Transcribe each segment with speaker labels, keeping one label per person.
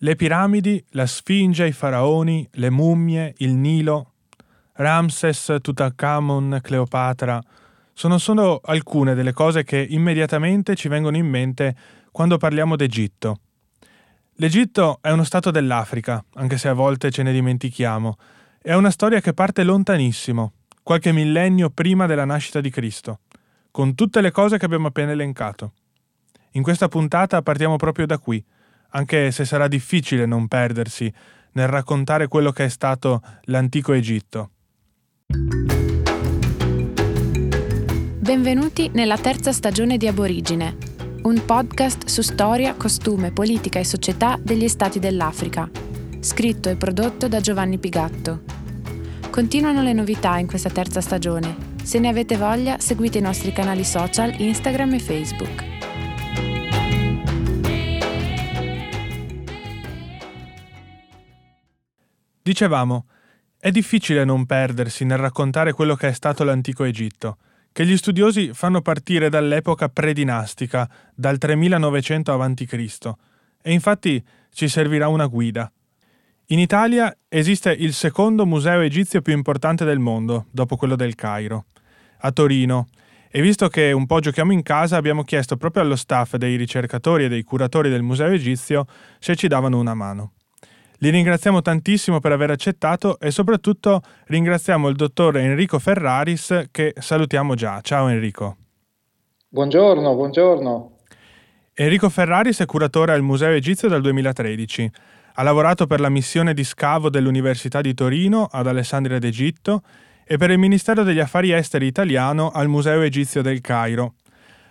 Speaker 1: Le piramidi, la Sfinge, i faraoni, le mummie, il Nilo, Ramses, Tutankhamon, Cleopatra sono solo alcune delle cose che immediatamente ci vengono in mente quando parliamo d'Egitto. L'Egitto è uno stato dell'Africa, anche se a volte ce ne dimentichiamo. È una storia che parte lontanissimo, qualche millennio prima della nascita di Cristo, con tutte le cose che abbiamo appena elencato. In questa puntata partiamo proprio da qui, anche se sarà difficile non perdersi nel raccontare quello che è stato l'antico Egitto.
Speaker 2: Benvenuti nella terza stagione di Aborigine, un podcast su storia, costume, politica e società degli stati dell'Africa, scritto e prodotto da Giovanni Pigatto. Continuano le novità in questa terza stagione. Se ne avete voglia, seguite i nostri canali social Instagram e Facebook.
Speaker 1: Dicevamo, è difficile non perdersi nel raccontare quello che è stato l'antico Egitto che gli studiosi fanno partire dall'epoca predinastica, dal 3900 a.C., e infatti ci servirà una guida. In Italia esiste il secondo museo egizio più importante del mondo, dopo quello del Cairo, a Torino, e visto che un po' giochiamo in casa abbiamo chiesto proprio allo staff dei ricercatori e dei curatori del museo egizio se ci davano una mano. Li ringraziamo tantissimo per aver accettato e soprattutto ringraziamo il dottor Enrico Ferraris che salutiamo già. Ciao Enrico.
Speaker 3: Buongiorno, buongiorno.
Speaker 1: Enrico Ferraris è curatore al Museo Egizio dal 2013. Ha lavorato per la missione di scavo dell'Università di Torino ad Alessandria d'Egitto e per il Ministero degli Affari Esteri italiano al Museo Egizio del Cairo.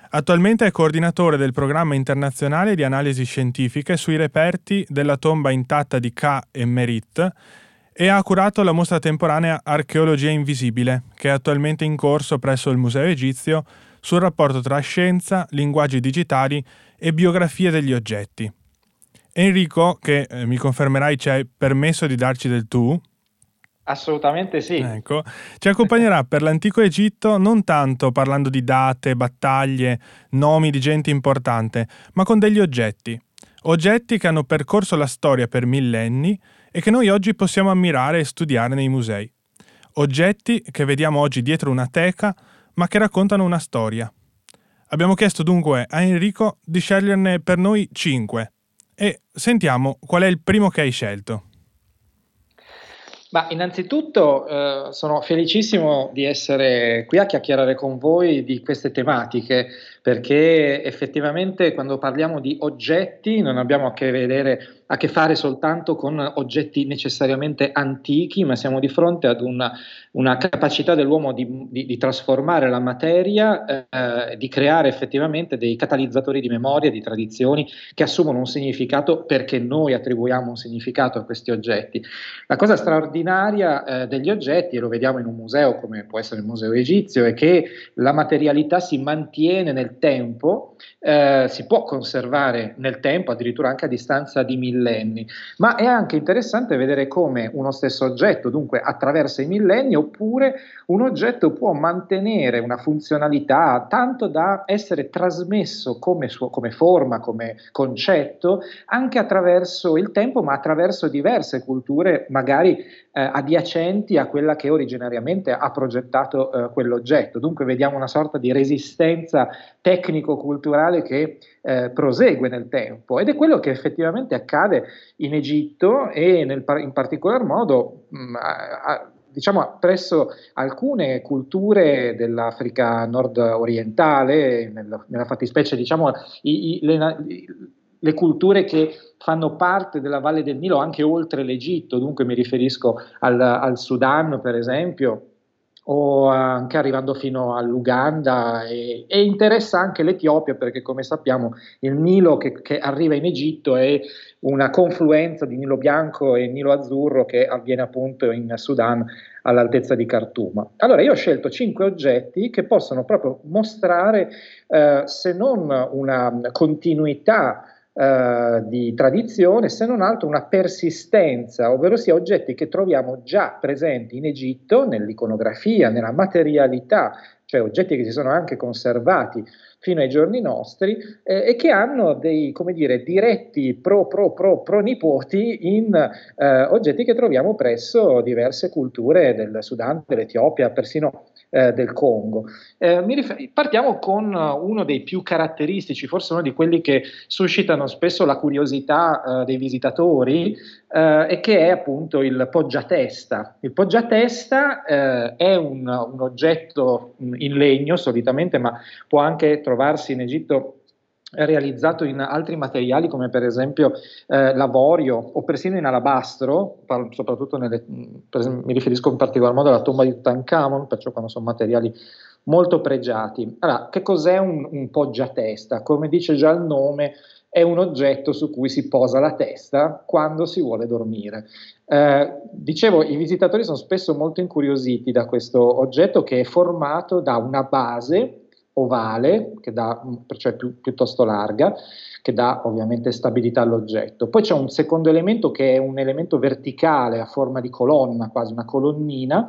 Speaker 1: Attualmente è coordinatore del programma internazionale di analisi scientifiche sui reperti della tomba intatta di Ka e Merit e ha curato la mostra temporanea Archeologia Invisibile, che è attualmente in corso presso il Museo Egizio sul rapporto tra scienza, linguaggi digitali e biografie degli oggetti. Enrico, che eh, mi confermerai ci hai permesso di darci del tu,
Speaker 3: Assolutamente sì.
Speaker 1: Ecco, ci accompagnerà per l'antico Egitto non tanto parlando di date, battaglie, nomi di gente importante, ma con degli oggetti. Oggetti che hanno percorso la storia per millenni e che noi oggi possiamo ammirare e studiare nei musei. Oggetti che vediamo oggi dietro una teca, ma che raccontano una storia. Abbiamo chiesto dunque a Enrico di sceglierne per noi cinque e sentiamo qual è il primo che hai scelto.
Speaker 3: Ma innanzitutto eh, sono felicissimo di essere qui a chiacchierare con voi di queste tematiche, perché effettivamente quando parliamo di oggetti non abbiamo a che vedere a che fare soltanto con oggetti necessariamente antichi, ma siamo di fronte ad una, una capacità dell'uomo di, di, di, trasformare la materia, eh, di creare effettivamente dei catalizzatori di memoria, di tradizioni che assumono un significato perché noi attribuiamo un significato a questi oggetti. La cosa straordinaria eh, degli oggetti, e lo vediamo in un museo come può essere il Museo Egizio, è che la materialità si mantiene nel tempo, eh, si può conservare nel tempo, addirittura anche a distanza di millenni millenni, ma è anche interessante vedere come uno stesso oggetto dunque attraversa i millenni oppure un oggetto può mantenere una funzionalità tanto da essere trasmesso come, suo, come forma, come concetto, anche attraverso il tempo, ma attraverso diverse culture magari eh, adiacenti a quella che originariamente ha progettato eh, quell'oggetto. Dunque vediamo una sorta di resistenza tecnico-culturale che eh, prosegue nel tempo. Ed è quello che effettivamente accade in Egitto e nel, in particolar modo mh, mm, a, diciamo presso alcune culture dell'Africa nord-orientale, nella, nella fattispecie diciamo i, i, le, le culture che fanno parte della Valle del Nilo anche oltre l'Egitto, dunque mi riferisco al, al Sudan per esempio, o anche arrivando fino all'Uganda e, e, interessa anche l'Etiopia perché come sappiamo il Nilo che, che, arriva in Egitto è una confluenza di Nilo bianco e Nilo azzurro che avviene appunto in Sudan all'altezza di Khartoum. Allora io ho scelto cinque oggetti che possono proprio mostrare eh, se non una continuità eh, di tradizione, se non altro una persistenza, ovvero sia oggetti che troviamo già presenti in Egitto, nell'iconografia, nella materialità, cioè oggetti che si sono anche conservati fino ai giorni nostri eh, e che hanno dei, come dire, diretti pro, pro, pro, pro nipoti in eh, oggetti che troviamo presso diverse culture del Sudan, dell'Etiopia, persino eh, del Congo. Eh, rifer- partiamo con uno dei più caratteristici, forse uno di quelli che suscitano spesso la curiosità eh, dei visitatori eh, e che è appunto il poggiatesta. Il poggiatesta eh, è un, un oggetto in legno solitamente, ma può anche trovarsi in Egitto realizzato in altri materiali come per esempio eh, l'avorio o persino in alabastro, soprattutto nelle, esempio, mi riferisco in particolar modo alla tomba di Tutankhamon, perciò quando sono materiali molto pregiati. Allora, che cos'è un, un poggiatesta? Come dice già il nome, è un oggetto su cui si posa la testa quando si vuole dormire. Eh, dicevo, i visitatori sono spesso molto incuriositi da questo oggetto che è formato da una base ovale, che dà, perciò è più, piuttosto larga, che dà ovviamente stabilità all'oggetto. Poi c'è un secondo elemento che è un elemento verticale a forma di colonna, quasi una colonnina,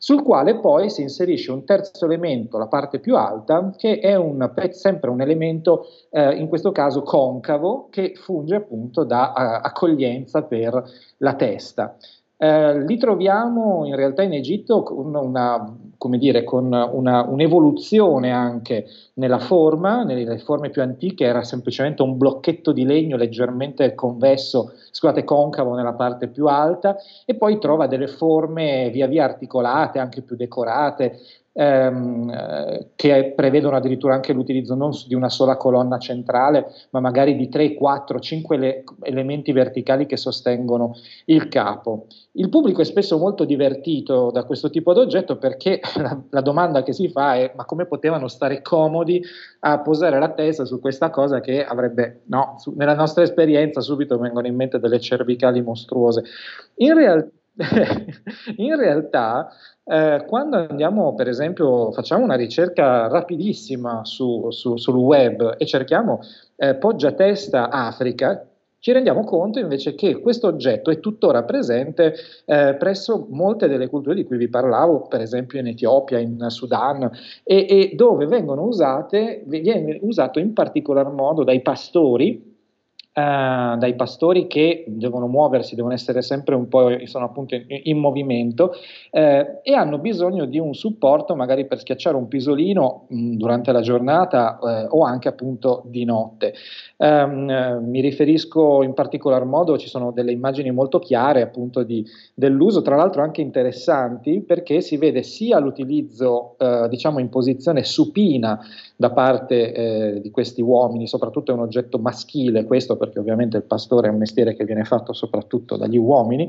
Speaker 3: sul quale poi si inserisce un terzo elemento, la parte più alta, che è un, sempre un elemento, eh, in questo caso concavo, che funge appunto da uh, accoglienza per la testa. Eh, li troviamo in realtà in Egitto con, una, dire, con una, un'evoluzione anche nella forma, nelle forme più antiche era semplicemente un blocchetto di legno leggermente convesso, scusate, concavo nella parte più alta e poi trova delle forme via via articolate, anche più decorate, ehm, eh, che prevedono addirittura anche l'utilizzo non di una sola colonna centrale, ma magari di 3, 4, 5 le- elementi verticali che sostengono il capo. Il pubblico è spesso molto divertito da questo tipo di oggetto perché la, la domanda che si fa è ma come potevano stare comodi a posare la testa su questa cosa che avrebbe, no, su, nella nostra esperienza subito vengono in mente delle cervicali mostruose. In, real- in realtà eh, quando andiamo, per esempio, facciamo una ricerca rapidissima su, su, sul web e cerchiamo eh, poggiatesta Africa, ci rendiamo conto invece che questo oggetto è tuttora presente eh, presso molte delle culture di cui vi parlavo, per esempio in Etiopia, in Sudan, e, e dove vengono usate, viene usato in particolar modo dai pastori dai pastori che devono muoversi, devono essere sempre un po', sono appunto in, in movimento eh, e hanno bisogno di un supporto magari per schiacciare un pisolino mh, mm, durante la giornata eh, o anche appunto di notte. Um, mi riferisco in particolar modo, ci sono delle immagini molto chiare appunto di, dell'uso, tra l'altro anche interessanti perché si vede sia l'utilizzo eh, diciamo in posizione supina da parte eh, di questi uomini, soprattutto è un oggetto maschile questo perché ovviamente il pastore è un mestiere che viene fatto soprattutto dagli uomini,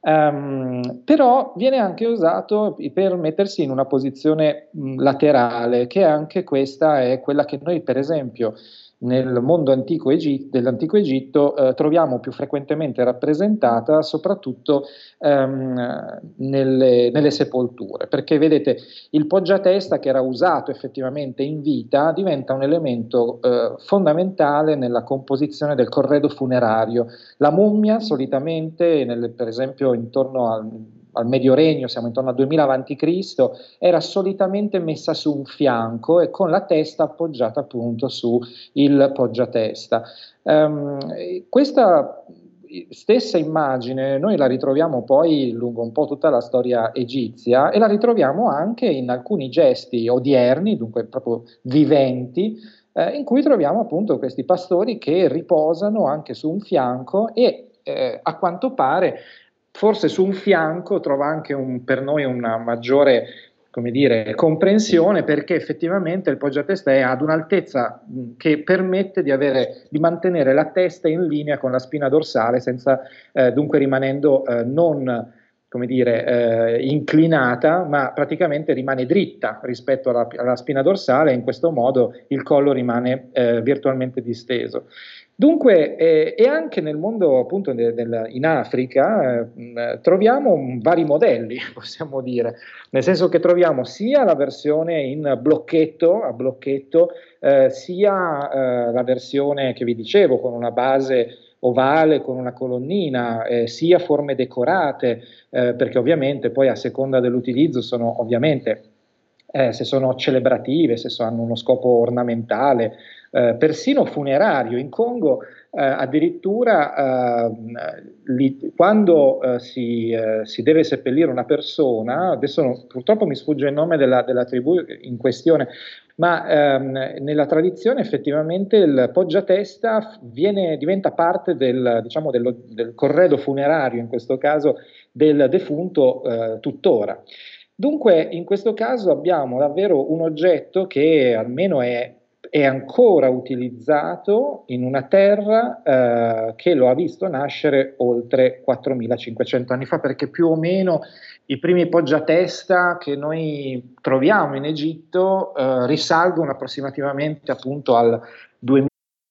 Speaker 3: um, però viene anche usato per mettersi in una posizione mh, laterale, che anche questa è quella che noi per esempio nel mondo antico Egitto, dell'antico Egitto eh, troviamo più frequentemente rappresentata soprattutto ehm, nelle, nelle, sepolture, perché vedete il poggiatesta che era usato effettivamente in vita diventa un elemento eh, fondamentale nella composizione del corredo funerario. La mummia solitamente, nel, per esempio intorno al al Medio Regno, siamo intorno al 2000 a.C., era solitamente messa su un fianco e con la testa appoggiata appunto sul poggiatesta. Um, questa stessa immagine noi la ritroviamo poi lungo un po' tutta la storia egizia e la ritroviamo anche in alcuni gesti odierni, dunque proprio viventi, eh, in cui troviamo appunto questi pastori che riposano anche su un fianco e eh, a quanto pare forse su un fianco trova anche un, per noi una maggiore come dire, comprensione perché effettivamente il poggiatesta è ad un'altezza che permette di, avere, di, mantenere la testa in linea con la spina dorsale senza eh, dunque rimanendo eh, non dire, eh, inclinata, ma praticamente rimane dritta rispetto alla, alla, spina dorsale e in questo modo il collo rimane eh, virtualmente disteso. Dunque, eh, e anche nel mondo, appunto, de, de, in Africa, eh, troviamo vari modelli, possiamo dire, nel senso che troviamo sia la versione in blocchetto, a blocchetto, eh, sia eh, la versione che vi dicevo, con una base ovale con una colonnina, eh, sia forme decorate, eh, perché ovviamente poi a seconda dell'utilizzo sono ovviamente eh, se sono celebrative, se hanno uno scopo ornamentale, eh, persino funerario. In Congo eh, addirittura eh, li, quando eh, si, eh, si, deve seppellire una persona, adesso non, purtroppo mi sfugge il nome della, della tribù in questione, ma ehm, nella tradizione effettivamente il poggiatesta viene, diventa parte del, diciamo, dello, del, corredo funerario, in questo caso del defunto tuttora. Dunque, in questo caso abbiamo davvero un oggetto che almeno è è ancora utilizzato in una terra eh, che lo ha visto nascere oltre 4500 anni fa, perché più o meno i primi poggiatesta che noi troviamo in Egitto eh, risalgono approssimativamente appunto al 2000.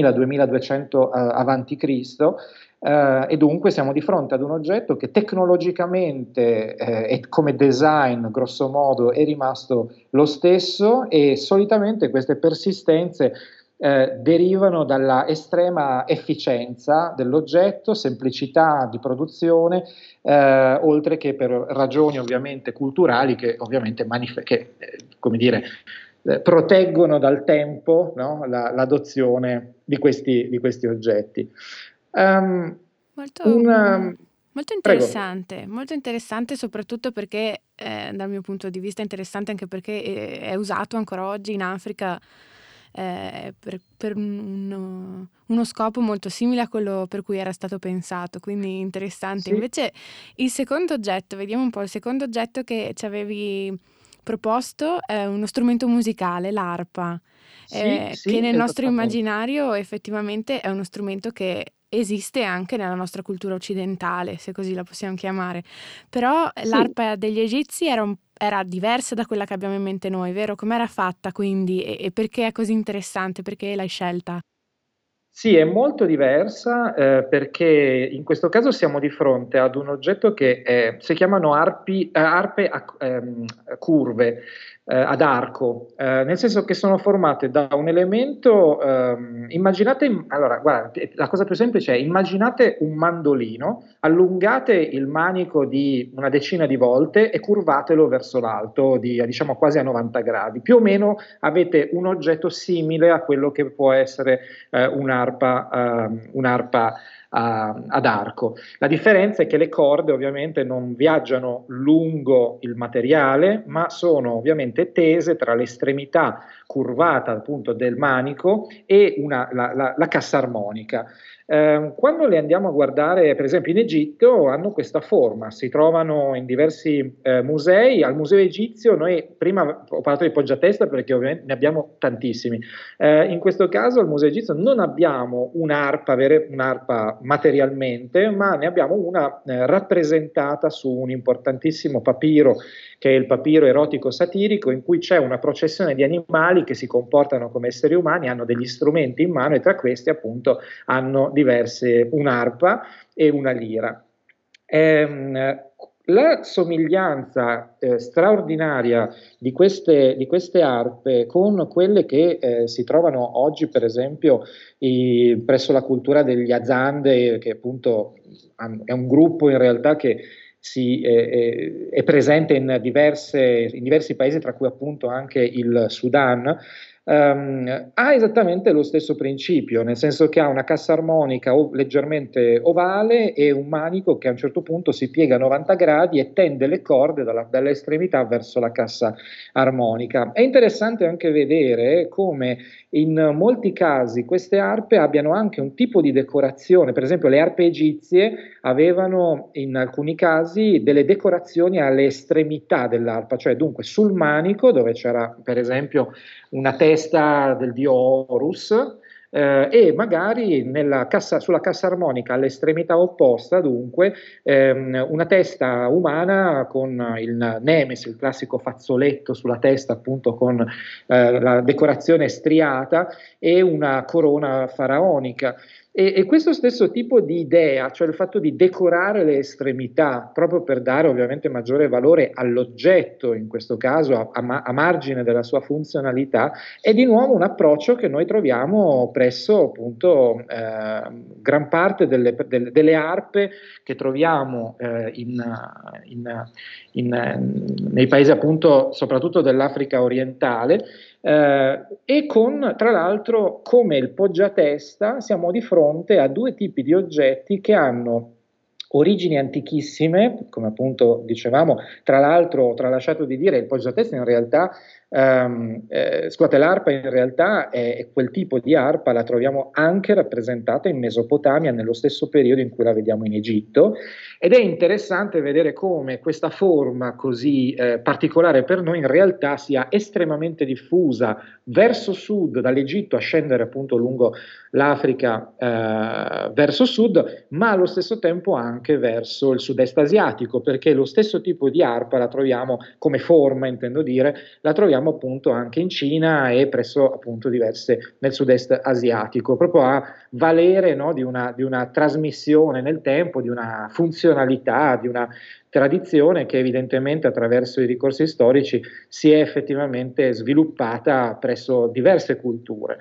Speaker 3: 2200 uh, avanti Cristo uh, e dunque siamo di fronte ad un oggetto che tecnologicamente eh, e come design grosso modo è rimasto lo stesso e solitamente queste persistenze eh, derivano dalla estrema efficienza dell'oggetto, semplicità di produzione, eh, oltre che per ragioni ovviamente culturali che ovviamente manif- che, eh, come dire, eh, proteggono dal tempo no, la, l'adozione di questi, di questi oggetti. Um,
Speaker 2: molto, una... molto, interessante, molto interessante soprattutto perché eh, dal mio punto di vista è interessante anche perché è, è usato ancora oggi in Africa eh, per, per uno, uno, scopo molto simile a quello per cui era stato pensato, quindi interessante. Sì. Invece il secondo oggetto, vediamo un po', il secondo oggetto che ci avevi proposto è uno strumento musicale, l'arpa, sì, eh, sì, che nel nostro immaginario effettivamente è uno strumento che esiste anche nella nostra cultura occidentale, se così la possiamo chiamare. Però sì. l'arpa degli egizi era, un, era, diversa da quella che abbiamo in mente noi, vero? Come era fatta quindi e, e perché è così interessante? Perché l'hai scelta?
Speaker 3: Sì, è molto diversa eh, perché in questo caso siamo di fronte ad un oggetto che è, si chiamano arpi, eh, arpe a ehm, curve, eh, ad arco, eh, nel senso che sono formate da un elemento, ehm, immaginate, allora guarda, la cosa più semplice è immaginate un mandolino, allungate il manico di una decina di volte e curvatelo verso l'alto, di, diciamo quasi a 90 gradi, più o meno avete un oggetto simile a quello che può essere eh, un'arpa, ehm, un'arpa a, ad arco. La differenza è che le corde ovviamente non viaggiano lungo il materiale, ma sono ovviamente tese tra l'estremità curvata appunto del manico e una, la, la, la cassa armonica. Eh, quando le andiamo a guardare, per esempio in Egitto, hanno questa forma, si trovano in diversi eh, musei. Al Museo Egizio, noi prima ho parlato di poggiatesta perché ovviamente ne abbiamo tantissimi. Eh, in questo caso al Museo Egizio non abbiamo un'arpa, vere, un'arpa materialmente, ma ne abbiamo una eh, rappresentata su un importantissimo papiro che è il papiro erotico satirico, in cui c'è una processione di animali che si comportano come esseri umani, hanno degli strumenti in mano e tra questi appunto hanno diverse, un'arpa e una lira. Ehm, la somiglianza eh, straordinaria di queste, di queste, arpe con quelle che eh, si trovano oggi, per esempio, i, presso la cultura degli Azande, che appunto è un gruppo in realtà che si, eh, è presente in, diverse, in diversi paesi, tra cui appunto anche il Sudan, Um, ha esattamente lo stesso principio, nel senso che ha una cassa armonica ov- leggermente ovale e un manico che a un certo punto si piega a 90 gradi e tende le corde dalla, dall'estremità verso la cassa armonica. È interessante anche vedere come in molti casi queste arpe abbiano anche un tipo di decorazione, per esempio le arpe egizie avevano in alcuni casi delle decorazioni alle estremità dell'arpa, cioè dunque sul manico dove c'era per esempio una testa del dio Horus, eh, e magari cassa, sulla cassa armonica all'estremità opposta, dunque, ehm, una testa umana con il Nemes, il classico fazzoletto sulla testa, appunto con eh, la decorazione striata e una corona faraonica. E, e, questo stesso tipo di idea, cioè il fatto di decorare le estremità, proprio per dare ovviamente maggiore valore all'oggetto, in questo caso a, a, a, margine della sua funzionalità, è di nuovo un approccio che noi troviamo presso appunto eh, gran parte delle, delle, delle, arpe che troviamo eh, in, in, in, nei paesi appunto soprattutto dell'Africa orientale eh, e con, tra l'altro, come il poggiatesta, siamo di fronte a due tipi di oggetti che hanno origini antichissime, come appunto dicevamo, tra l'altro ho tralasciato di dire, il poggiatesta in realtà Um, eh, scusate, l'arpa in realtà è, è, quel tipo di arpa, la troviamo anche rappresentata in Mesopotamia nello stesso periodo in cui la vediamo in Egitto ed è interessante vedere come questa forma così eh, particolare per noi in realtà sia estremamente diffusa verso sud, dall'Egitto a scendere appunto lungo l'Africa eh, verso sud, ma allo stesso tempo anche verso il sud-est asiatico, perché lo stesso tipo di arpa la troviamo come forma, intendo dire, la troviamo appunto anche in Cina e presso appunto diverse nel sud-est asiatico, proprio a valere no, di, una, di una trasmissione nel tempo, di una funzionalità, di una tradizione che evidentemente attraverso i ricorsi storici si è effettivamente sviluppata presso diverse culture.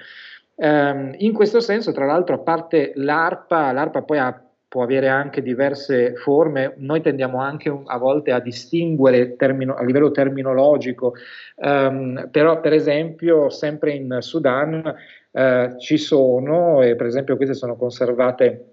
Speaker 3: Um, in questo senso, tra l'altro, a parte l'ARPA, l'ARPA poi ha, può avere anche diverse forme, noi tendiamo anche a volte a distinguere termino, a livello terminologico, um, però per esempio sempre in Sudan uh, ci sono, e per esempio queste sono conservate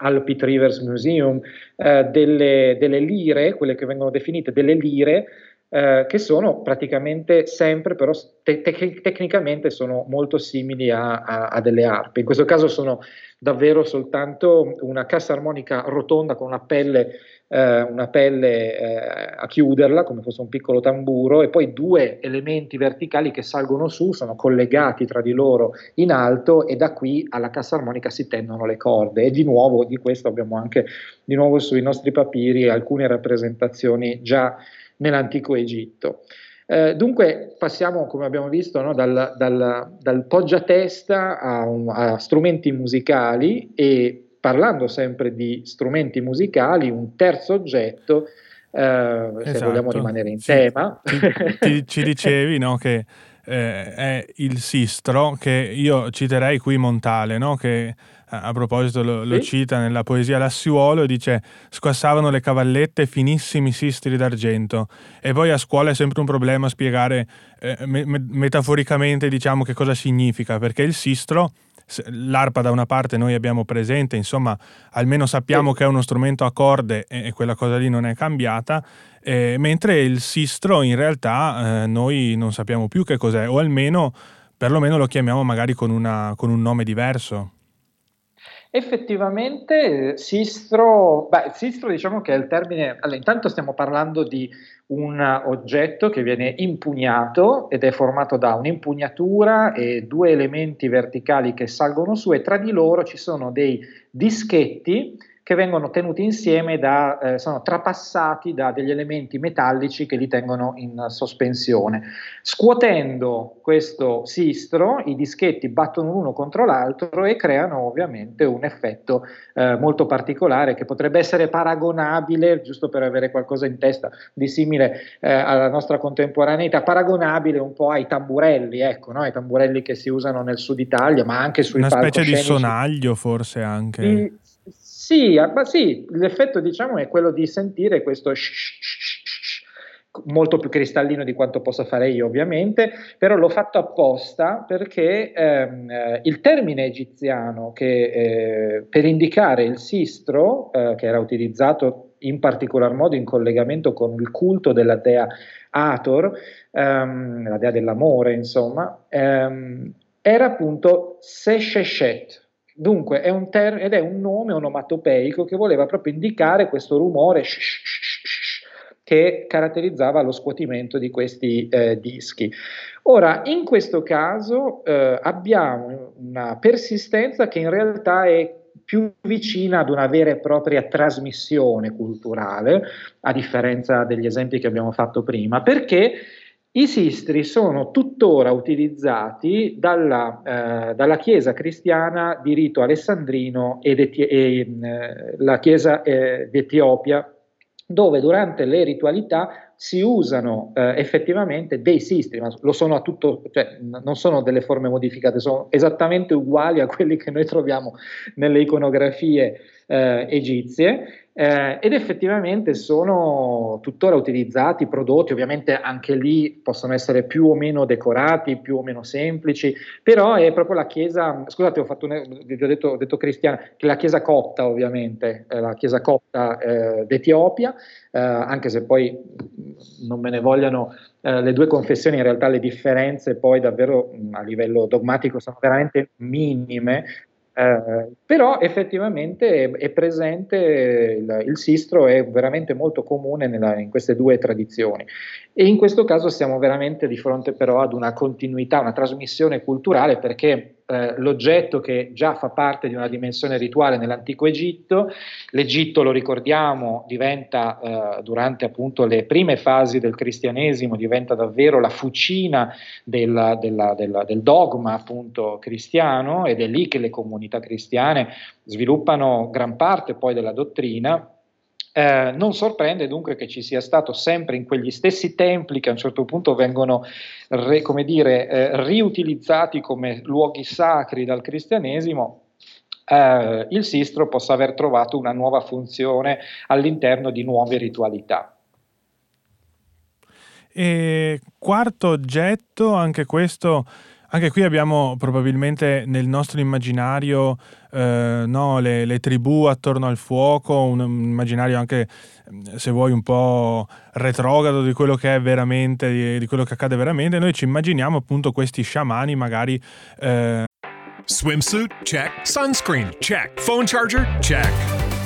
Speaker 3: al Pitt Rivers Museum, eh, delle, delle, lire, quelle che vengono definite delle lire, eh, che sono praticamente sempre, però te- te- tecnicamente sono molto simili a, a, a, delle arpe. In questo caso sono davvero soltanto una cassa armonica rotonda con una pelle, eh, una pelle eh, a chiuderla, come fosse un piccolo tamburo, e poi due elementi verticali che salgono su, sono collegati tra di loro in alto e da qui alla cassa armonica si tendono le corde. E di nuovo di questo abbiamo anche di nuovo sui nostri papiri alcune rappresentazioni già nell'antico Egitto. Eh, dunque passiamo, come abbiamo visto, no, dal, dal, dal poggiatesta a, un, a strumenti musicali e parlando sempre di strumenti musicali, un terzo oggetto, eh, esatto. se vogliamo rimanere in
Speaker 1: ci,
Speaker 3: tema.
Speaker 1: Ti, ci dicevi no, che eh, è il sistro, che io citerei qui Montale, no, che a proposito lo, lo cita nella poesia Lassiuolo, dice squassavano le cavallette finissimi sistri d'argento e poi a scuola è sempre un problema spiegare eh, me- metaforicamente diciamo che cosa significa, perché il sistro l'arpa da una parte noi abbiamo presente, insomma, almeno sappiamo che è uno strumento a corde e, quella cosa lì non è cambiata, eh, mentre il sistro in realtà eh, noi non sappiamo più che cos'è, o almeno perlomeno lo chiamiamo magari con, una, con un nome diverso.
Speaker 3: Effettivamente Sistro, beh, Sistro diciamo che è il termine, allora, intanto stiamo parlando di un oggetto che viene impugnato ed è formato da un'impugnatura e due elementi verticali che salgono su e tra di loro ci sono dei dischetti che vengono tenuti insieme da, eh, sono trapassati da degli elementi metallici che li tengono in sospensione. Scuotendo questo sistro, i dischetti battono l'uno contro l'altro e creano ovviamente un effetto eh, molto particolare che potrebbe essere paragonabile, giusto per avere qualcosa in testa di simile eh, alla nostra contemporaneità, paragonabile un po' ai tamburelli, ecco, no? ai tamburelli che si usano nel sud Italia, ma anche sui
Speaker 1: Una specie di sonaglio forse anche.
Speaker 3: Di, sì, ma sì, l'effetto diciamo è quello di sentire questo shh, shh, shh, molto più cristallino di quanto possa fare io ovviamente, però l'ho fatto apposta perché ehm, eh, il termine egiziano che, eh, per indicare il sistro, eh, che era utilizzato in particolar modo in collegamento con il culto della dea Ator, ehm, la dea dell'amore insomma, ehm, era appunto Sesheshet, Dunque è un ter- ed è un nome onomatopeico che voleva proprio indicare questo rumore sh- sh- sh- che caratterizzava lo scuotimento di questi eh, dischi. Ora, in questo caso eh, abbiamo una persistenza che in realtà è più vicina ad una vera e propria trasmissione culturale, a differenza degli esempi che abbiamo fatto prima, perché i sistri sono tuttora utilizzati dalla, eh, dalla Chiesa cristiana di rito alessandrino ed eti- e eh, la Chiesa eh, d'Etiopia, dove durante le ritualità si usano eh, effettivamente dei sistri, ma lo sono a tutto, cioè, non sono delle forme modificate, sono esattamente uguali a quelli che noi troviamo nelle iconografie eh, egizie eh, ed effettivamente sono tuttora utilizzati, prodotti, ovviamente anche lì possono essere più o meno decorati, più o meno semplici, però è proprio la chiesa, scusate ho, fatto un, ho detto, ho detto cristiana, che la chiesa copta ovviamente, eh, la chiesa copta eh, d'Etiopia, eh, anche se poi non me ne vogliano eh, le due confessioni, in realtà le differenze poi davvero a livello dogmatico sono veramente minime, eh, però effettivamente è, è presente il, il, sistro, è veramente molto comune nella, in queste due tradizioni. E in questo caso siamo veramente di fronte però ad una continuità, una trasmissione culturale perché eh, l'oggetto che già fa parte di una dimensione rituale nell'antico Egitto, l'Egitto lo ricordiamo diventa eh, durante appunto le prime fasi del cristianesimo, diventa davvero la fucina della, della, della, del dogma appunto cristiano ed è lì che le comunità cristiane sviluppano gran parte poi della dottrina eh, non sorprende dunque che ci sia stato sempre in quegli stessi templi che a un certo punto vengono re, come dire, eh, riutilizzati come luoghi sacri dal cristianesimo, eh, il sistro possa aver trovato una nuova funzione all'interno di nuove ritualità.
Speaker 1: E quarto oggetto, anche questo anche qui abbiamo probabilmente nel nostro immaginario eh, no, le, le, tribù attorno al fuoco, un, immaginario anche, se vuoi, un po' retrogrado di quello che è veramente, di quello che accade veramente. Noi ci immaginiamo appunto questi sciamani magari... Eh...
Speaker 4: Swimsuit? Check. Sunscreen? Check. Phone charger? Check.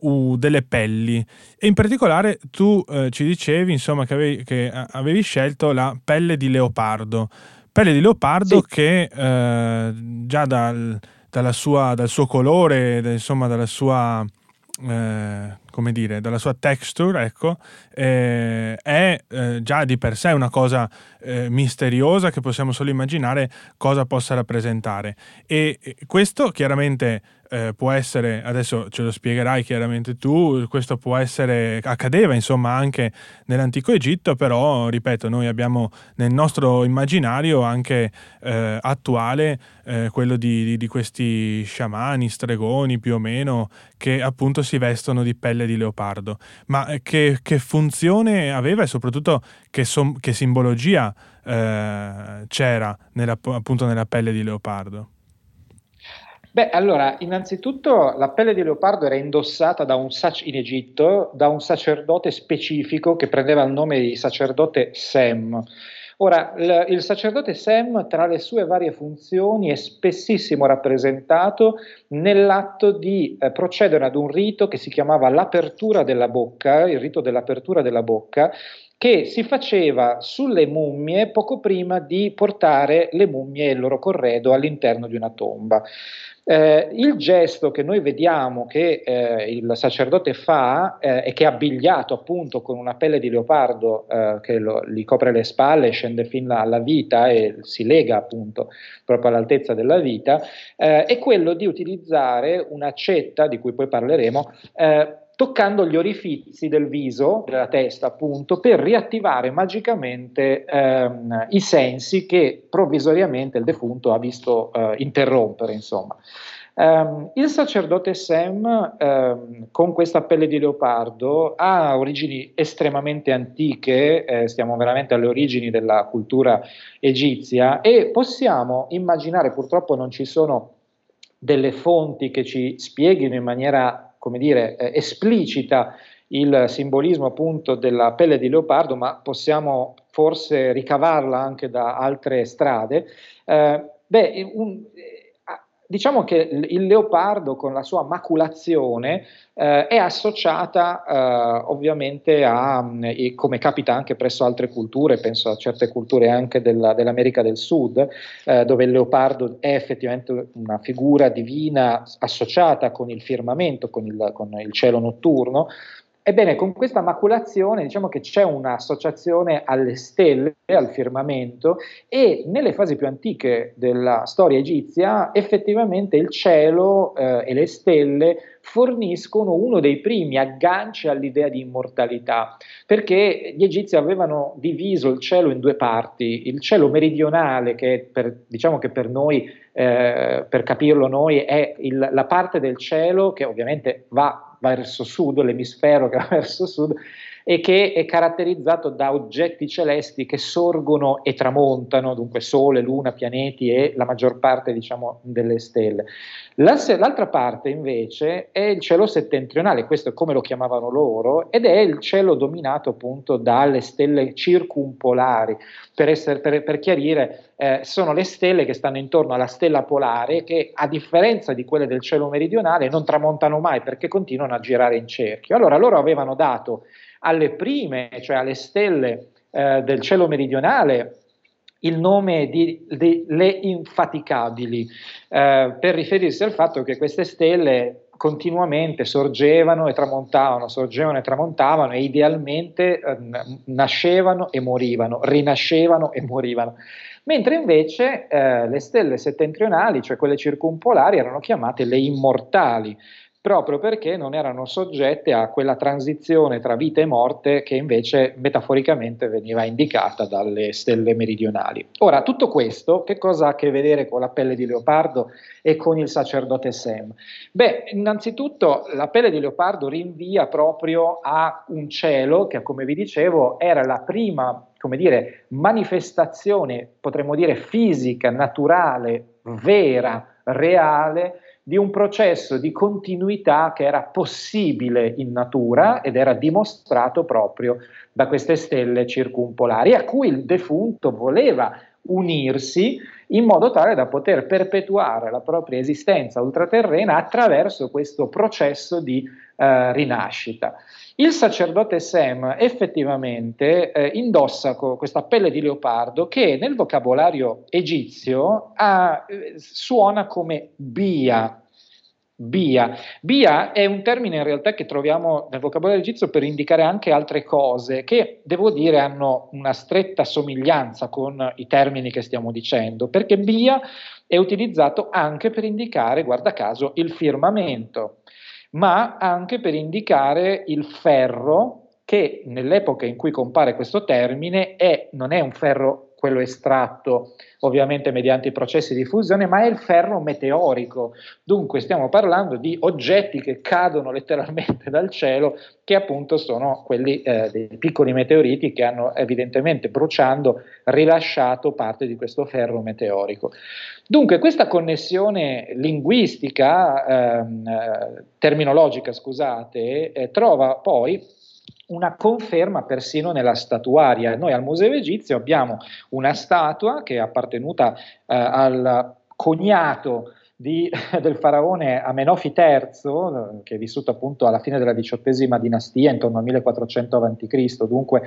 Speaker 1: uh, delle pelli e in particolare tu uh, ci dicevi insomma che avevi, che avevi, scelto la pelle di leopardo pelle di leopardo sì. che uh, già dal, sua, dal, suo colore insomma dalla sua come dire, dalla sua texture, ecco, eh, è eh, già di per sé una cosa eh, misteriosa che possiamo solo immaginare cosa possa rappresentare. E, questo chiaramente eh, può essere, adesso ce lo spiegherai chiaramente tu, questo può essere, accadeva insomma anche nell'antico Egitto, però ripeto, noi abbiamo nel nostro immaginario anche eh, attuale eh, quello di, di, di, questi sciamani, stregoni più o meno, che appunto si vestono di pelle di leopardo. Ma eh, che, che funzione aveva e soprattutto che, som- che simbologia eh, c'era nella, appunto nella pelle di leopardo?
Speaker 3: Beh, allora, innanzitutto la pelle di leopardo era indossata sac- in Egitto da un sacerdote specifico che prendeva il nome di sacerdote Sem. Ora, l- il sacerdote Sem, tra le sue varie funzioni, è spessissimo rappresentato nell'atto di eh, procedere ad un rito che si chiamava l'apertura della bocca, il rito dell'apertura della bocca, che si faceva sulle mummie poco prima di portare le mummie e il loro corredo all'interno di una tomba. Eh, il gesto che noi vediamo che eh, il sacerdote fa eh, e che è abbigliato appunto con una pelle di leopardo eh, che lo, gli copre le spalle, scende fino alla vita e si lega appunto proprio all'altezza della vita, eh, è quello di utilizzare un'accetta di cui poi parleremo eh, toccando gli orifizi del viso, della testa appunto, per riattivare magicamente ehm, i sensi che provvisoriamente il defunto ha visto eh, interrompere, insomma. Um, il sacerdote Sem, um, con questa pelle di leopardo, ha origini estremamente antiche, eh, stiamo veramente alle origini della cultura egizia e possiamo immaginare, purtroppo non ci sono delle fonti che ci spieghino in maniera come dire, eh, esplicita il simbolismo appunto della pelle di leopardo, ma possiamo forse ricavarla anche da altre strade. Eh, beh, un, diciamo che il leopardo con la sua maculazione eh, è associata eh, ovviamente a, come capita anche presso altre culture, penso a certe culture anche della, dell'America del Sud, eh, dove il leopardo è effettivamente una figura divina associata con il firmamento, con il, con il cielo notturno, Ebbene, con questa maculazione diciamo che c'è un'associazione alle stelle, al firmamento e nelle fasi più antiche della storia egizia effettivamente il cielo eh, e le stelle forniscono uno dei primi agganci all'idea di immortalità, perché gli egizi avevano diviso il cielo in due parti, il cielo meridionale che per, diciamo che per noi, eh, per capirlo noi, è il, la parte del cielo che ovviamente va verso sud, l'emisfero che va verso sud, e che è caratterizzato da oggetti celesti che sorgono e tramontano, dunque Sole, Luna, pianeti e la maggior parte diciamo, delle stelle. l'altra parte invece è il cielo settentrionale, questo è come lo chiamavano loro, ed è il cielo dominato appunto dalle stelle circumpolari. Per, essere, per, per chiarire, eh, sono le stelle che stanno intorno alla stella polare che a differenza di quelle del cielo meridionale non tramontano mai perché continuano a girare in cerchio. Allora loro avevano dato alle prime, cioè alle stelle eh, del cielo meridionale, il nome di, di le infaticabili, eh, per riferirsi al fatto che queste stelle continuamente sorgevano e tramontavano, sorgevano e tramontavano e idealmente eh, nascevano e morivano, rinascevano e morivano. Mentre invece eh, le stelle settentrionali, cioè quelle circumpolari, erano chiamate le immortali, proprio perché non erano soggette a quella transizione tra vita e morte che invece metaforicamente veniva indicata dalle stelle meridionali. Ora, tutto questo che cosa ha a che vedere con la pelle di leopardo e con il sacerdote Sem? Beh, innanzitutto la pelle di leopardo rinvia proprio a un cielo che, come vi dicevo, era la prima come dire, manifestazione, potremmo dire fisica, naturale, vera, reale di un processo di continuità che era possibile in natura ed era dimostrato proprio da queste stelle circumpolari a cui il defunto voleva unirsi in modo tale da poter perpetuare la propria esistenza ultraterrena attraverso questo processo di eh, rinascita. Il sacerdote Sem effettivamente eh, indossa co- questa pelle di leopardo che nel vocabolario egizio ha, eh, suona come bia, Bia. Bia è un termine in realtà che troviamo nel vocabolario egizio per indicare anche altre cose che, devo dire, hanno una stretta somiglianza con i termini che stiamo dicendo, perché Bia è utilizzato anche per indicare, guarda caso, il firmamento, ma anche per indicare il ferro che nell'epoca in cui compare questo termine è, non è un ferro quello estratto ovviamente mediante i processi di fusione, ma è il ferro meteorico. Dunque stiamo parlando di oggetti che cadono letteralmente dal cielo, che appunto sono quelli eh, dei piccoli meteoriti che hanno evidentemente bruciando rilasciato parte di questo ferro meteorico. Dunque questa connessione linguistica, ehm, eh, terminologica, scusate, eh, trova poi una conferma persino nella statuaria. Noi al Museo Egizio abbiamo una statua che è appartenuta eh, al cognato di, del faraone Amenofi III, che è vissuto appunto alla fine della diciottesima dinastia, intorno al 1400 a.C., dunque,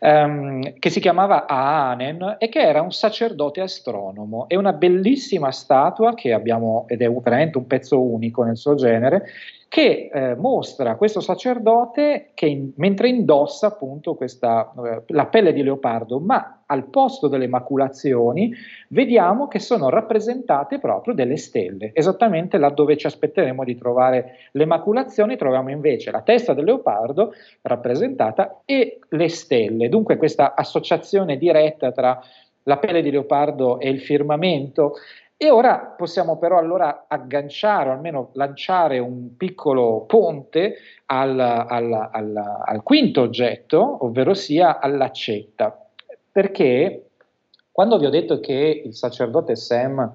Speaker 3: ehm, che si chiamava Aanen e che era un sacerdote astronomo. È una bellissima statua che abbiamo, ed è veramente un pezzo unico nel suo genere, che eh, mostra questo sacerdote che in, mentre indossa appunto questa, eh, la pelle di leopardo, ma al posto delle maculazioni vediamo che sono rappresentate proprio delle stelle, esattamente laddove ci aspetteremo di trovare le maculazioni, troviamo invece la testa del leopardo rappresentata e le stelle. Dunque questa associazione diretta tra la pelle di leopardo e il firmamento e ora possiamo però allora agganciare o almeno lanciare un piccolo ponte al, al, al, al quinto oggetto, ovvero sia all'accetta, perché quando vi ho detto che il sacerdote Sam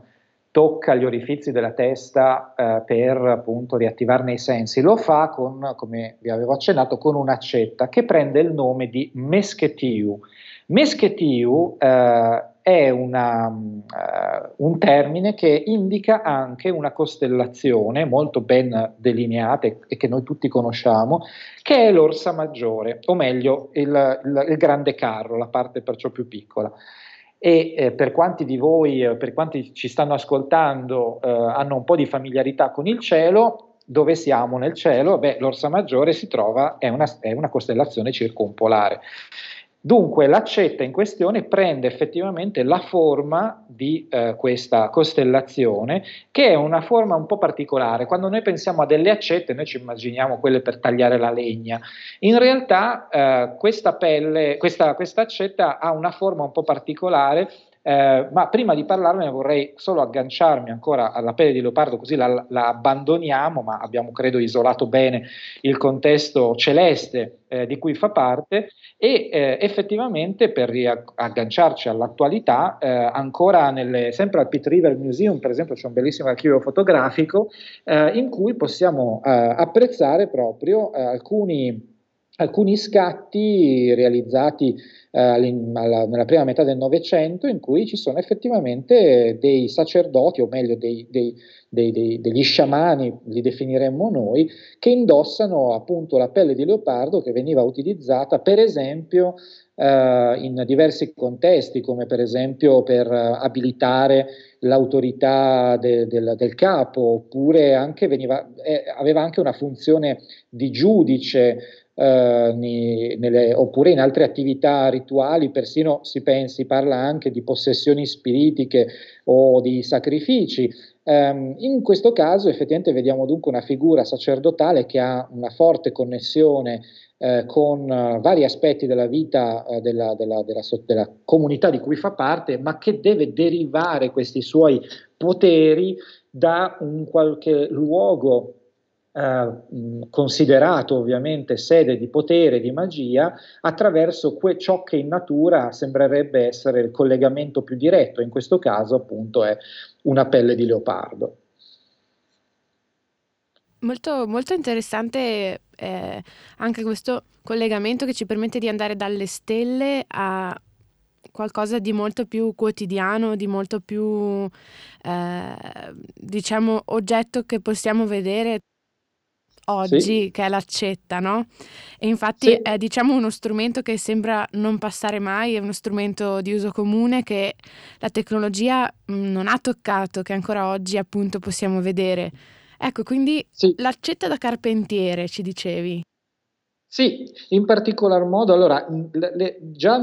Speaker 3: tocca gli orifizi della testa eh, per appunto riattivarne i sensi, lo fa con, come vi avevo accennato, con un'accetta che prende il nome di Mesketiu. Mesketiu eh, è una, uh, un termine che indica anche una costellazione molto ben delineata e che noi tutti conosciamo, che è l'Orsa Maggiore, o meglio il, il, il grande carro, la parte perciò più piccola. E eh, per quanti di voi, per quanti ci stanno ascoltando, eh, hanno un po' di familiarità con il cielo, dove siamo nel cielo? Beh, l'Orsa Maggiore si trova, è una, è una costellazione circumpolare. Dunque l'accetta in questione prende effettivamente la forma di eh, questa costellazione, che è una forma un po' particolare. Quando noi pensiamo a delle accette, noi ci immaginiamo quelle per tagliare la legna. In realtà eh, questa pelle, questa, questa accetta ha una forma un po' particolare eh, ma prima di parlarne vorrei solo agganciarmi ancora alla pelle di leopardo, così la, la abbandoniamo, ma abbiamo credo isolato bene il contesto celeste eh, di cui fa parte. E eh, effettivamente per riagganciarci all'attualità, eh, ancora nelle, sempre al Pitt River Museum, per esempio, c'è un bellissimo archivio fotografico eh, in cui possiamo apprezzare proprio alcuni alcuni scatti realizzati eh, alla, nella prima metà del Novecento in cui ci sono effettivamente dei sacerdoti, o meglio dei, dei, dei, degli sciamani, li definiremmo noi, che indossano appunto la pelle di leopardo che veniva utilizzata per esempio eh, in diversi contesti, come per esempio per abilitare l'autorità de, de, del capo, oppure anche veniva, eh, aveva anche una funzione di giudice eh, nelle, oppure in altre attività rituali, persino si, pensi, si parla anche di possessioni spiritiche o di sacrifici. Um, in questo caso effettivamente vediamo dunque una figura sacerdotale che ha una forte connessione eh, con uh, vari aspetti della vita uh, della, della, della, della, comunità di cui fa parte, ma che deve derivare questi suoi poteri da un qualche luogo eh, considerato ovviamente sede di potere, di magia, attraverso que- ciò che in natura sembrerebbe essere il collegamento più diretto, in questo caso appunto è una pelle di leopardo.
Speaker 2: Molto, molto interessante eh, anche questo collegamento che ci permette di andare dalle stelle a qualcosa di molto più quotidiano, di molto più, eh, diciamo, oggetto che possiamo vedere oggi, sì. che è l'accetta, no? E infatti sì. è diciamo uno strumento che sembra non passare mai, è uno strumento di uso comune che la tecnologia mh, non ha toccato, che ancora oggi appunto possiamo vedere. Ecco, quindi
Speaker 3: Sì.
Speaker 2: l'accetta da carpentiere, ci dicevi.
Speaker 3: Sì, in particolar modo, allora, le- già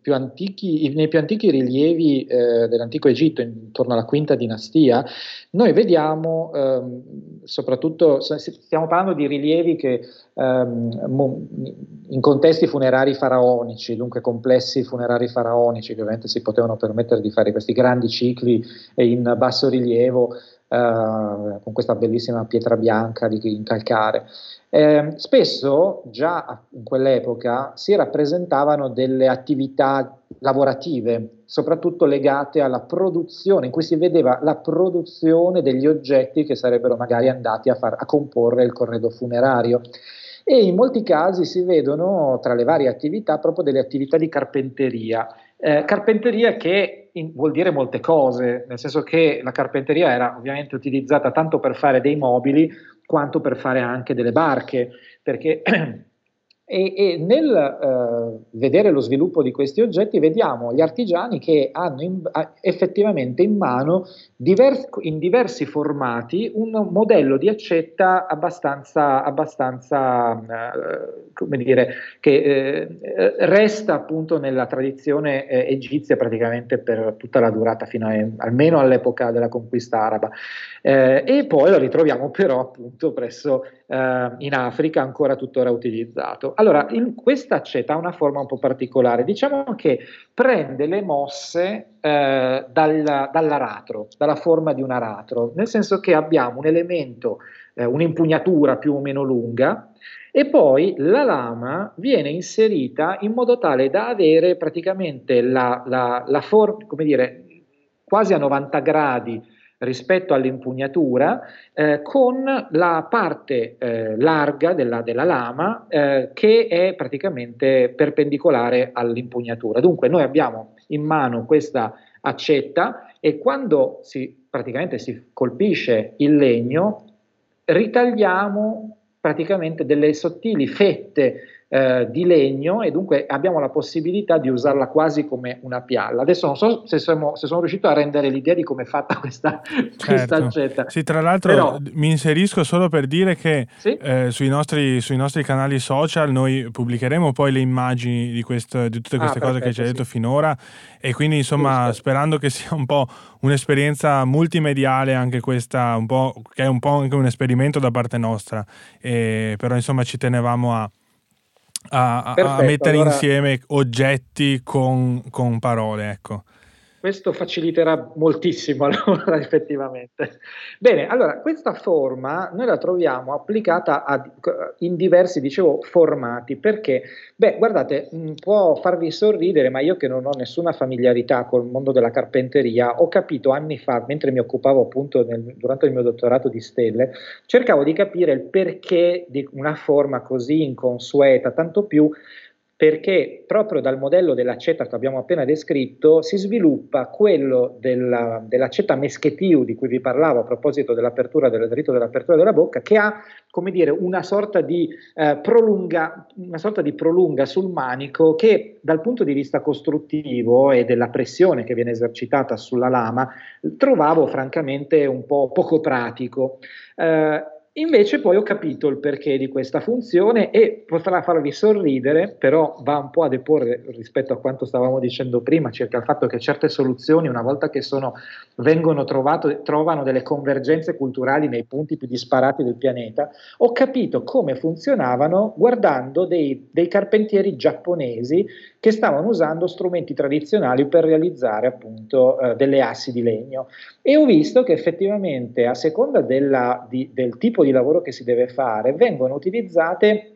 Speaker 3: più antichi- nei più antichi rilievi eh, dell'antico Egitto, intorno alla quinta dinastia, noi vediamo, ehm, soprattutto, stiamo parlando di rilievi che ehm, in contesti funerari faraonici, dunque complessi funerari faraonici, che ovviamente si potevano permettere di fare questi grandi cicli in basso rilievo, eh, con questa bellissima pietra bianca di, in calcare. Eh, spesso già in quell'epoca si rappresentavano delle attività lavorative, soprattutto legate alla produzione, in cui si vedeva la produzione degli oggetti che sarebbero magari andati a, far, a comporre il corredo funerario. E in molti casi si vedono tra le varie attività proprio delle attività di carpenteria. Eh, carpenteria che in, vuol dire molte cose, nel senso che la carpenteria era ovviamente utilizzata tanto per fare dei mobili quanto per fare anche delle barche, perché e, e nel eh, vedere lo sviluppo di questi oggetti vediamo gli artigiani che hanno in, effettivamente in mano divers, in diversi formati un modello di accetta abbastanza, abbastanza eh, come dire, che eh, resta appunto nella tradizione eh, egizia praticamente per tutta la durata fino a, almeno all'epoca della conquista araba. Eh, e poi lo ritroviamo però appunto presso eh, in Africa ancora tuttora utilizzato. Allora, in, questa accetta ha una forma un po' particolare, diciamo che prende le mosse eh, dal, dall'aratro, dalla forma di un aratro, nel senso che abbiamo un elemento, eh, un'impugnatura più o meno lunga, e poi la lama viene inserita in modo tale da avere praticamente la, la, la forma, come dire, quasi a 90 gradi rispetto all'impugnatura, eh, con la parte eh, larga della, della lama eh, che è praticamente perpendicolare all'impugnatura. Dunque noi abbiamo in mano questa accetta e quando si, praticamente si colpisce il legno, ritagliamo praticamente delle sottili fette eh, di legno e dunque abbiamo la possibilità di usarla quasi come una pialla. Adesso non so se, siamo, se sono riuscito a rendere l'idea di come è fatta questa,
Speaker 1: certo.
Speaker 3: questa accetta.
Speaker 1: Sì, tra l'altro
Speaker 3: Però,
Speaker 1: mi inserisco solo per dire che
Speaker 3: Sì.
Speaker 1: eh, sui, nostri, sui nostri canali social noi pubblicheremo poi le immagini di, questo, di tutte queste
Speaker 3: Ah,
Speaker 1: cose che ci hai
Speaker 3: perfetto,
Speaker 1: detto
Speaker 3: sì.
Speaker 1: finora e quindi insomma
Speaker 3: Giusto.
Speaker 1: sperando che sia un po' un'esperienza multimediale anche questa, un po', che è un po' anche un esperimento da parte nostra, e, però insomma ci tenevamo a a, a- a mettere
Speaker 3: allora-
Speaker 1: insieme oggetti con, con parole, ecco.
Speaker 3: Questo faciliterà moltissimo allora effettivamente. Bene, allora questa forma noi la troviamo applicata a- in diversi, dicevo, formati, perché, beh, guardate, mh, può farvi sorridere, ma io che non ho nessuna familiarità col mondo della carpenteria, ho capito anni fa, mentre mi occupavo appunto nel- durante il mio dottorato di stelle, cercavo di capire il perché di una forma così inconsueta, tanto più perché proprio dal modello dell'accetta che abbiamo appena descritto si sviluppa quello della, dell'accetta meschetiu di cui vi parlavo a proposito dell'apertura del dritto dell'apertura della bocca, che ha come dire una sorta di, eh, prolunga, una sorta di prolunga sul manico che dal punto di vista costruttivo e della pressione che viene esercitata sulla lama trovavo francamente un po' poco pratico. Eh, Invece poi ho capito il perché di questa funzione e potrà farvi sorridere, però va un po' a deporre rispetto a quanto stavamo dicendo prima circa il fatto che certe soluzioni, una volta che sono, vengono trovate, trovano delle convergenze culturali nei punti più disparati del pianeta, ho capito come funzionavano guardando dei, dei carpentieri giapponesi che stavano usando strumenti tradizionali per realizzare appunto eh, delle assi di legno. E ho visto che effettivamente a seconda della, di, del tipo di lavoro che si deve fare vengono utilizzate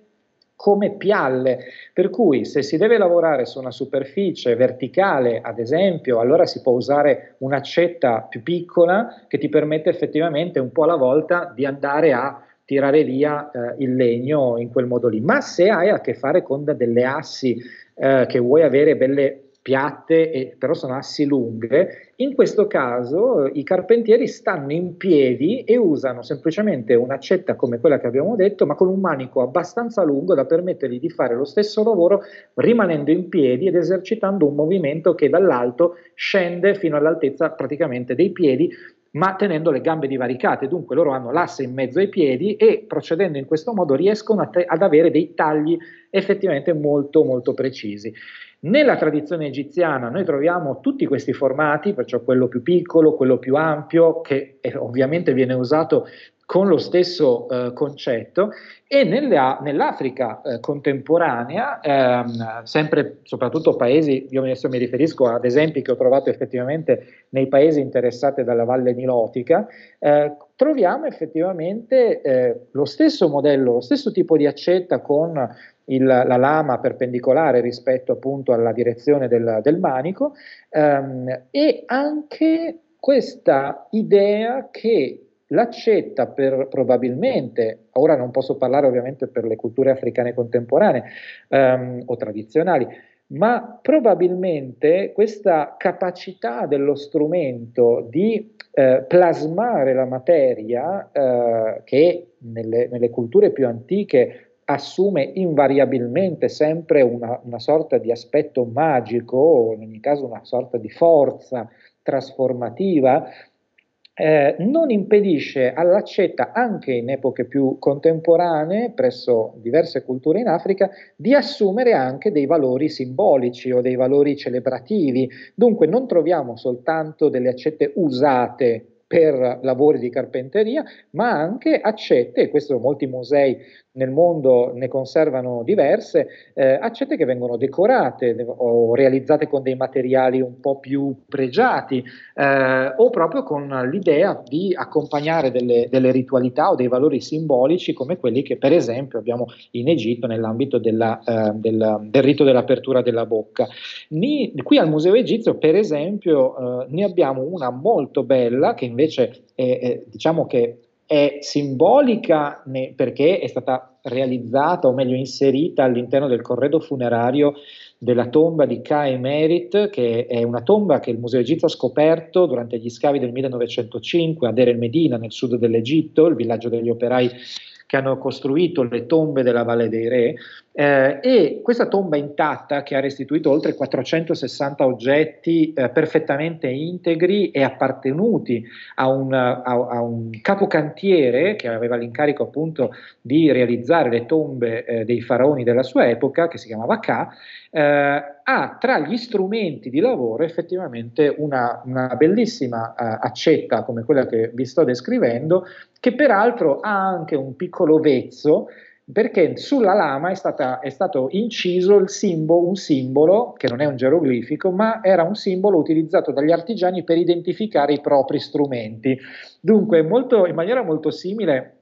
Speaker 3: come pialle, per cui se si deve lavorare su una superficie verticale, ad esempio, allora si può usare un'accetta più piccola che ti permette effettivamente un po' alla volta di andare a tirare via eh, il legno in quel modo lì. Ma se hai a che fare con delle assi eh, che vuoi avere belle piatte, e, però sono assi lunghe, in questo caso i carpentieri stanno in piedi e usano semplicemente un'accetta come quella che abbiamo detto, ma con un manico abbastanza lungo da permettergli di fare lo stesso lavoro rimanendo in piedi ed esercitando un movimento che dall'alto scende fino all'altezza praticamente dei piedi ma tenendo le gambe divaricate, dunque loro hanno l'asse in mezzo ai piedi e procedendo in questo modo riescono te- ad avere dei tagli effettivamente molto molto precisi. Nella tradizione egiziana noi troviamo tutti questi formati, perciò quello più piccolo, quello più ampio, che ovviamente viene usato con lo stesso eh, concetto. E nella, nell'Africa eh, contemporanea, ehm, sempre soprattutto paesi, io adesso mi riferisco ad esempi che ho trovato effettivamente nei paesi interessati dalla Valle Nilotica, eh, troviamo effettivamente eh, lo stesso modello, lo stesso tipo di accetta con il, la lama perpendicolare rispetto appunto alla direzione del, del manico ehm, e anche questa idea che l'accetta per probabilmente, ora non posso parlare ovviamente per le culture africane contemporanee ehm, o tradizionali, ma probabilmente questa capacità dello strumento di eh, plasmare la materia eh, che nelle, nelle, culture più antiche assume invariabilmente sempre una, una sorta di aspetto magico, o in ogni caso una sorta di forza trasformativa, eh, non impedisce all'accetta anche in epoche più contemporanee, presso diverse culture in Africa, di assumere anche dei valori simbolici o dei valori celebrativi. Dunque non troviamo soltanto delle accette usate per lavori di carpenteria, ma anche accette, e questo molti musei nel mondo ne conservano diverse, eh, accette che vengono decorate o realizzate con dei materiali un po' più pregiati eh, o proprio con l'idea di accompagnare delle, delle, ritualità o dei valori simbolici come quelli che per esempio abbiamo in Egitto nell'ambito della, eh, del, del, rito dell'apertura della bocca. Ni, qui al Museo Egizio per esempio eh, ne abbiamo una molto bella che invece è, diciamo che è simbolica ne, perché è stata realizzata o meglio inserita all'interno del corredo funerario della tomba di Ka Emerit, che è una tomba che il Museo Egizio ha scoperto durante gli scavi del 1905 a Der el Medina, nel sud dell'Egitto, il villaggio degli operai che hanno costruito le tombe della Valle dei Re eh, e questa tomba intatta che ha restituito oltre 460 oggetti eh, perfettamente integri e appartenuti a un, a, a un, capocantiere che aveva l'incarico appunto di realizzare le tombe eh, dei faraoni della sua epoca, che si chiamava Ka, eh, ha tra gli strumenti di lavoro effettivamente una, una bellissima uh, accetta come quella che vi sto descrivendo, che peraltro ha anche un piccolo vezzo perché sulla lama è, stata, è stato inciso simbolo, un simbolo che non è un geroglifico, ma era un simbolo utilizzato dagli artigiani per identificare i propri strumenti. Dunque, molto, in maniera molto simile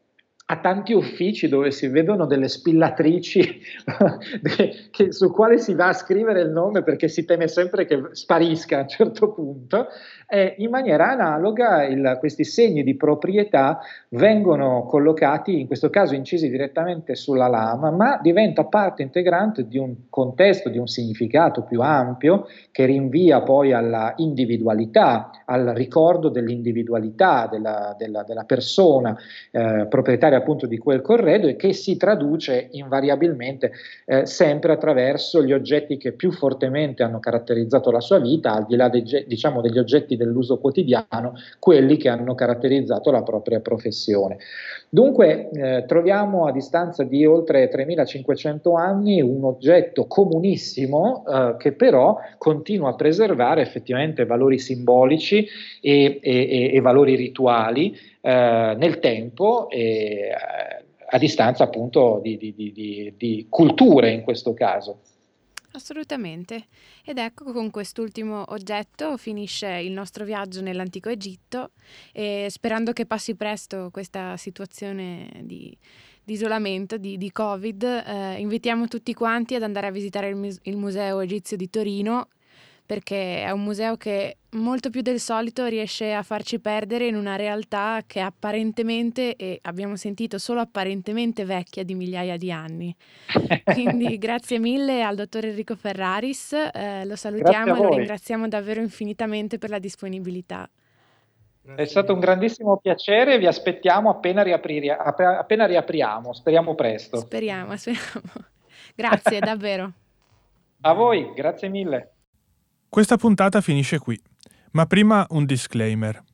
Speaker 3: a tanti uffici dove si vedono delle spillatrici che, su quale si va a scrivere il nome perché si teme sempre che sparisca a un certo punto, e in maniera analoga il, questi segni di proprietà vengono collocati, in questo caso incisi direttamente sulla lama, ma diventa parte integrante di un contesto, di un significato più ampio che rinvia poi alla individualità, al ricordo dell'individualità della, della, della persona eh, proprietaria appunto di quel corredo e che si traduce invariabilmente eh, sempre attraverso gli oggetti che più fortemente hanno caratterizzato la sua vita, al di là dei, diciamo, degli oggetti dell'uso quotidiano, quelli che hanno caratterizzato la propria professione. Dunque eh, troviamo a distanza di oltre 3500 anni un oggetto comunissimo eh, che però continua a preservare effettivamente valori simbolici e, e, e valori rituali eh, nel tempo e eh, a distanza appunto di, di, di, di culture in questo caso.
Speaker 2: Assolutamente. Ed ecco, con quest'ultimo oggetto finisce il nostro viaggio nell'antico Egitto e sperando che passi presto questa situazione di, di isolamento, di, di Covid, eh, invitiamo tutti quanti ad andare a visitare il, il Museo Egizio di Torino perché è un museo che molto più del solito riesce a farci perdere in una realtà che è apparentemente, e abbiamo sentito solo apparentemente vecchia di migliaia di anni. Quindi grazie mille al dottor Enrico Ferraris, eh, lo salutiamo e lo ringraziamo davvero infinitamente per la disponibilità.
Speaker 3: È stato un grandissimo piacere, vi aspettiamo appena, riapri- appena riapriamo, speriamo presto.
Speaker 2: Speriamo, speriamo. Grazie davvero.
Speaker 3: A voi, grazie mille.
Speaker 1: Questa puntata finisce qui, ma prima un disclaimer.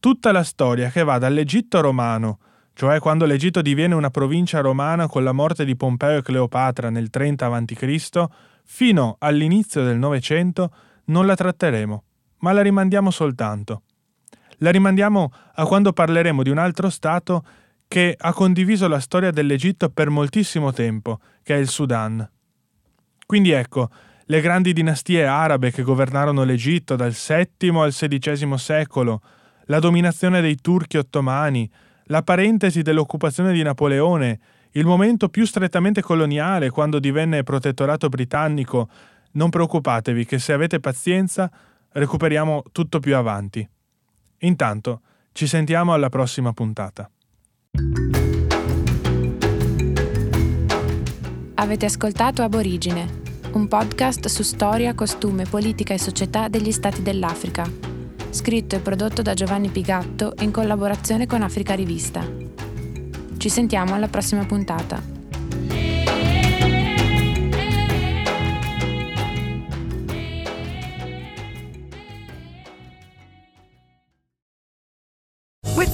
Speaker 1: tutta la storia che va dall'Egitto romano, cioè quando l'Egitto diviene una provincia romana con la morte di Pompeo e Cleopatra nel 30 a.C., fino all'inizio del Novecento, non la tratteremo, ma la rimandiamo soltanto. La rimandiamo a quando parleremo di un altro Stato che ha condiviso la storia dell'Egitto per moltissimo tempo, che è il Sudan. Quindi ecco, le grandi dinastie arabe che governarono l'Egitto dal VII al XVI secolo, la dominazione dei turchi ottomani, la parentesi dell'occupazione di Napoleone, il momento più strettamente coloniale quando divenne protettorato britannico, non preoccupatevi che se avete pazienza recuperiamo tutto più avanti. Intanto, ci sentiamo alla prossima puntata.
Speaker 2: Avete ascoltato Aborigine, un podcast su storia, costume, politica e società degli stati dell'Africa, scritto e prodotto da Giovanni Pigatto in collaborazione con Africa Rivista. Ci sentiamo alla prossima puntata.